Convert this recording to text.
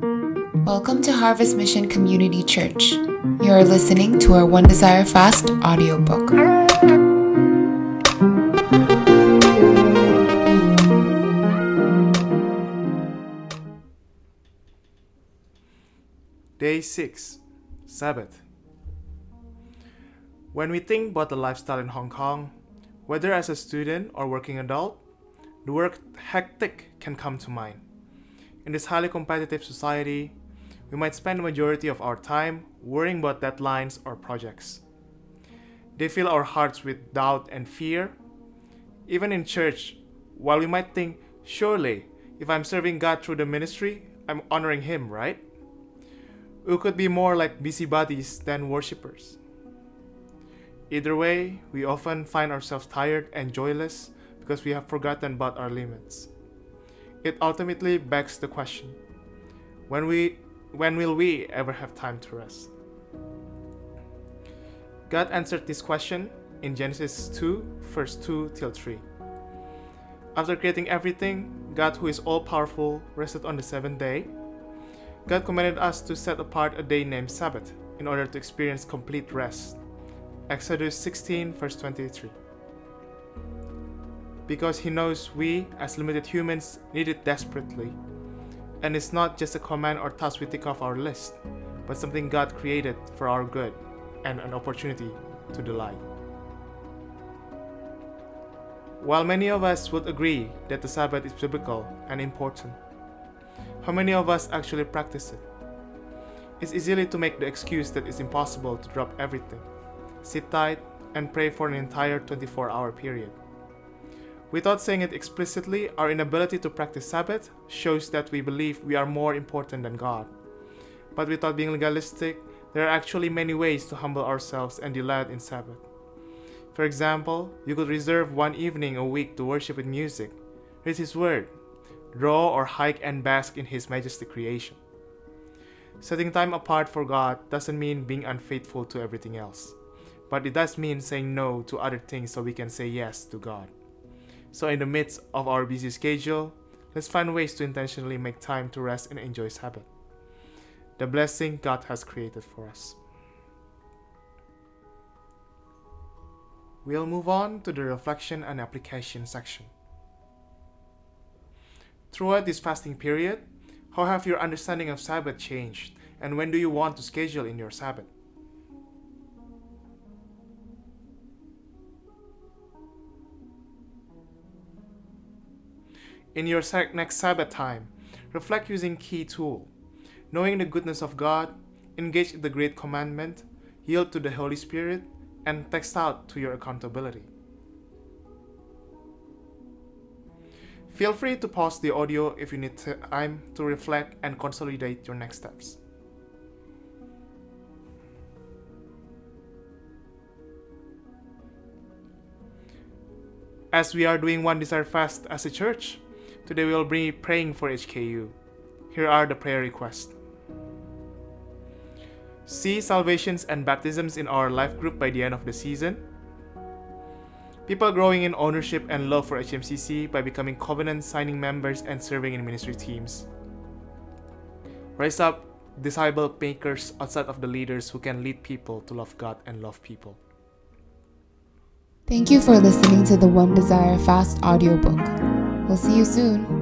Welcome to Harvest Mission Community Church. You are listening to our One Desire Fast audiobook. Day 6 Sabbath. When we think about the lifestyle in Hong Kong, whether as a student or working adult, the word hectic can come to mind. In this highly competitive society, we might spend the majority of our time worrying about deadlines or projects. They fill our hearts with doubt and fear. Even in church, while we might think, surely, if I'm serving God through the ministry, I'm honoring Him, right? We could be more like busybodies than worshippers. Either way, we often find ourselves tired and joyless because we have forgotten about our limits. It ultimately begs the question when, we, when will we ever have time to rest? God answered this question in Genesis 2, verse 2 till 3. After creating everything, God, who is all powerful, rested on the seventh day. God commanded us to set apart a day named Sabbath in order to experience complete rest. Exodus 16, verse 23. Because He knows we, as limited humans, need it desperately. And it's not just a command or task we tick off our list, but something God created for our good and an opportunity to delight. While many of us would agree that the Sabbath is biblical and important, how many of us actually practice it? It's easy to make the excuse that it's impossible to drop everything, sit tight, and pray for an entire 24 hour period. Without saying it explicitly, our inability to practice Sabbath shows that we believe we are more important than God. But without being legalistic, there are actually many ways to humble ourselves and delight in Sabbath. For example, you could reserve one evening a week to worship with music, read His Word, draw or hike and bask in His majestic creation. Setting time apart for God doesn't mean being unfaithful to everything else, but it does mean saying no to other things so we can say yes to God. So, in the midst of our busy schedule, let's find ways to intentionally make time to rest and enjoy Sabbath, the blessing God has created for us. We'll move on to the reflection and application section. Throughout this fasting period, how have your understanding of Sabbath changed, and when do you want to schedule in your Sabbath? In your next Sabbath time, reflect using key tool. Knowing the goodness of God, engage in the great commandment, yield to the Holy Spirit, and text out to your accountability. Feel free to pause the audio if you need time to reflect and consolidate your next steps. As we are doing One Desire Fast as a church, today we will be praying for HKU. Here are the prayer requests. See salvations and baptisms in our life group by the end of the season. People growing in ownership and love for HMCC by becoming covenant signing members and serving in ministry teams. Rise up disciple makers outside of the leaders who can lead people to love God and love people. Thank you for listening to the One Desire Fast audiobook. We'll see you soon.